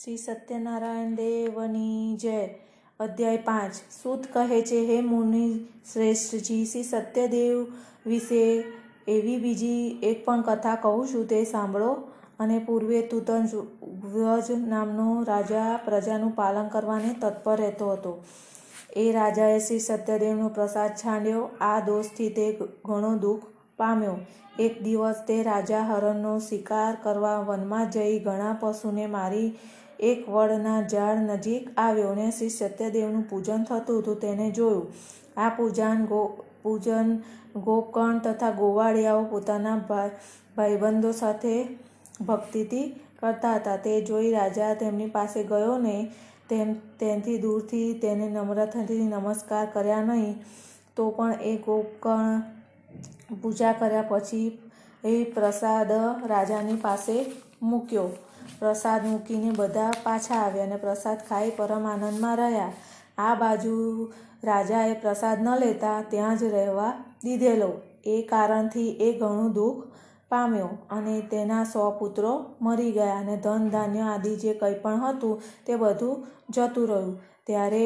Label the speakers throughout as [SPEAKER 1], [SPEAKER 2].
[SPEAKER 1] શ્રી સત્યનારાયણ દેવની જય. અધ્યાય પાંચ. સૂત કહે છે, હે મુનિ શ્રેષ્ઠજી, શ્રી સત્યદેવ વિશે એવી બીજી એક પણ કથા કહું છું, તે સાંભળો અને પૂર્વે તુતન વ્રજ નામનો રાજા પ્રજાનું પાલન કરવાને તત્પર રહેતો હતો. એ રાજાએ શ્રી સત્યદેવનો પ્રસાદ છાંડ્યો. આ દોષથી તે ઘણો દુઃખ પામ્યો. એક દિવસ તે રાજા હરણનો શિકાર કરવા વનમાં જઈ ઘણા પશુને મારી એક વડના ઝાડ નજીક આવ્યો અને શ્રી સત્યદેવનું પૂજન થતું હતું તેને જોયું. આ પૂજન ગો, પૂજન ગોકર્ણ તથા ગોવાળિયાઓ પોતાના ભાઈબંધો સાથે ભક્તિથી કરતા હતા. તે જોઈ રાજા તેમની પાસે ગયો ને તેમ, તેનથી દૂરથી તેને નમ્રતાથી નમસ્કાર કર્યા નહીં, તો પણ એ ગોકર્ણ પૂજા કર્યા પછી એ પ્રસાદ રાજાની પાસે મૂક્યો. પ્રસાદ મૂકીને બધા પાછા આવ્યા અને પ્રસાદ ખાઈ પરમ આનંદમાં રહ્યા. આ બાજુ રાજાએ પ્રસાદ ન લેતા ત્યાં જ રહેવા દીધેલો. એ કારણથી એ ઘણું દુઃખ પામ્યો અને તેના સો પુત્રો મરી ગયા અને ધન, ધાન્ય આદિ જે કંઈ પણ હતું તે બધું જતું રહ્યું. ત્યારે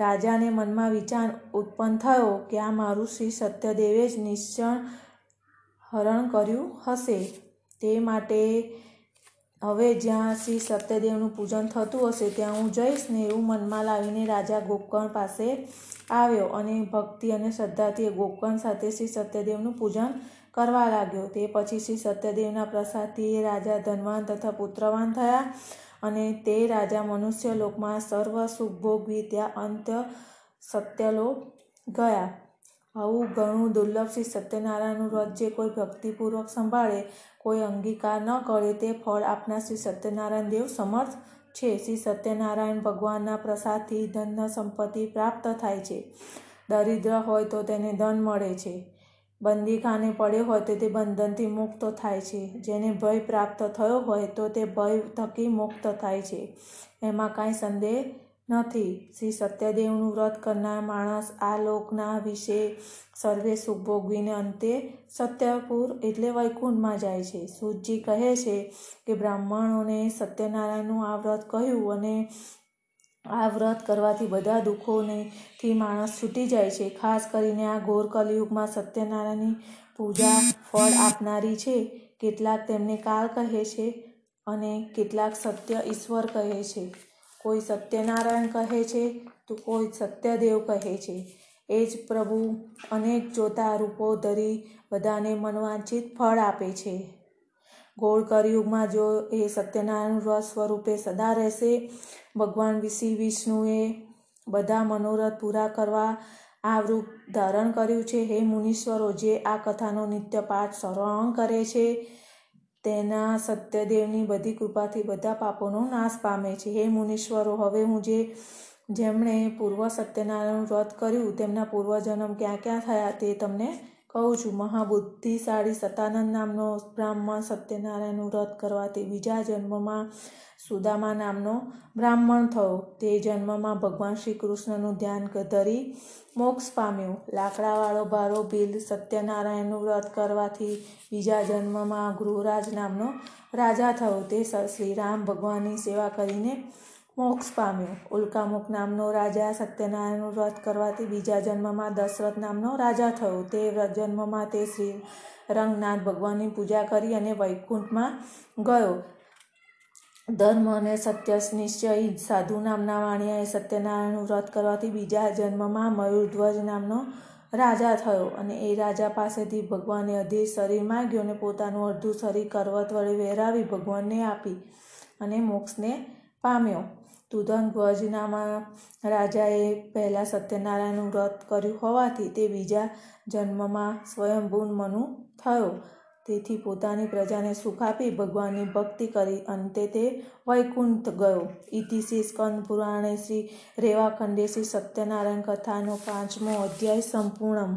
[SPEAKER 1] રાજાને મનમાં વિચાર ઉત્પન્ન થયો કે આ મારું શ્રી સત્યદેવે જ નિશ્ચણ હરણ કર્યું હશે. તે માટે હવે જ્યાં શ્રી સત્યદેવનું પૂજન થતું હશે, ત્યાં હું જઈશ ને એવું મનમાં લાવીને રાજા ગોકર્ણ પાસે આવ્યો અને ભક્તિ અને શ્રદ્ધાથી ગોકર્ણ સાથે શ્રી સત્યદેવનું પૂજન કરવા લાગ્યો. તે પછી શ્રી સત્યદેવના પ્રસાદથી એ રાજા ધનવાન તથા પુત્રવાન થયા અને તે રાજા મનુષ્ય લોકમાં સર્વ સુખ ભોગવી ત્યાં અંત્ય સત્યલોક ગયા. આવું ઘણું દુર્લભ શ્રી સત્યનારાયણનું વ્રત જે કોઈ ભક્તિપૂર્વક સંભાળે, કોઈ અંગીકાર ન કરે, તે ફળ આપનાર શ્રી સત્યનારાયણ દેવ સમર્થ છે. શ્રી સત્યનારાયણ ભગવાનના પ્રસાદથી ધન સંપત્તિ પ્રાપ્ત થાય છે. દરિદ્ર હોય તો તેને ધન મળે છે. બંદીખાને પડ્યો હોય તો તે બંધનથી મુક્ત થાય છે. જેને ભય પ્રાપ્ત થયો હોય તો તે ભય થકી મુક્ત થાય છે. એમાં કાંઈ સંદેહ નથી. શ્રી સત્યદેવનું વ્રત કરનાર માણસ આ લોકના વિશે સર્વે સુખ ભોગવીને અંતે સત્યપુર એટલે વૈકુંઠમાં જાય છે. સૂતજી કહે છે કે બ્રાહ્મણોને સત્યનારાયણનું આ વ્રત કહ્યું અને આ વ્રત કરવાથી બધા દુઃખોનેથી માણસ છૂટી જાય છે. ખાસ કરીને આ ઘોર કલયુગમાં સત્યનારાયણની પૂજા ફળ આપનારી છે. કેટલાક તેમને કાળ કહે છે અને કેટલાક સત્ય ઈશ્વર કહે છે. કોઈ સત્યનારાયણ કહે છે તો કોઈ સત્યદેવ કહે છે. એ જ પ્રભુ અનેક જોતા રૂપો ધરી બધાને મનવાંચિત ફળ આપે છે. ગોળ કળિયુગમાં જો એ સત્યનારાયણ વ્રત સ્વરૂપે સદા રહેશે, ભગવાન શ્રી વિષ્ણુએ બધા મનોરથ પૂરા કરવા આ રૂપ ધારણ કર્યું છે. હે મુનીશ્વરો, જે આ કથાનો નિત્ય પાઠ શ્રવણ કરે છે તેના સત્યદેવની બધી કૃપાથી બધા પાપોનો નાશ પામે છે. હે મુનીશ્વરો, હવે હું જે જેમણે પૂર્વ સત્યનારાયણ વ્રત કર્યું, તેમના પૂર્વજન્મ ક્યાં ક્યાં થયા તે તમને કહું છું મહાબુદ્ધિશાળી સતાનંદ નામનો બ્રાહ્મણ સત્યનારાયણનું વ્રત કરવાથી બીજા જન્મમાં સુદામા નામનો બ્રાહ્મણ થયો. તે જન્મમાં ભગવાન શ્રી કૃષ્ણનું ધ્યાન ધરી મોક્ષ પામ્યો. લાકડાવાળો ભારો ભીલ સત્યનારાયણનું વ્રત કરવાથી બીજા જન્મમાં ગૃહરાજ નામનો રાજા થયો. તે શ્રીરામ ભગવાનની સેવા કરીને મોક્ષ પામ્યો. ઉલ્કામુખ નામનો રાજા સત્યનારાયણનું વ્રત કરવાથી બીજા જન્મમાં દશરથ નામનો રાજા થયો. તે જન્મમાં તે શ્રી રંગનાથ ભગવાનની પૂજા કરી અને વૈકુંઠમાં ગયો. ધર્મ અને સત્ય નિશ્ચય સાધુ નામના વાણિયાએ સત્યનારાયણનું વ્રત કરવાથી બીજા જન્મમાં મયુરધ્વજ નામનો રાજા થયો અને એ રાજા પાસેથી ભગવાને અધીર શરીર માગ્યું અને પોતાનું અડધું શરીર કરવત વડે વહેરાવી ભગવાનને આપી અને મોક્ષને પામ્યો. તુધન ભજનામાં રાજાએ પહેલાં સત્યનારાયણનું વ્રત કર્યું હોવાથી તે બીજા જન્મમાં સ્વયંભૂ મનુ થયો. તેથી પોતાની પ્રજાને સુખ આપી ભગવાનની ભક્તિ કરી અંતે તે વૈકુંઠ ગયો. ઇતિ શ્રી સ્કંદ પુરાણે શ્રી રેવાખંડે શ્રી સત્યનારાયણ કથાનો પાંચમો અધ્યાય સંપૂર્ણ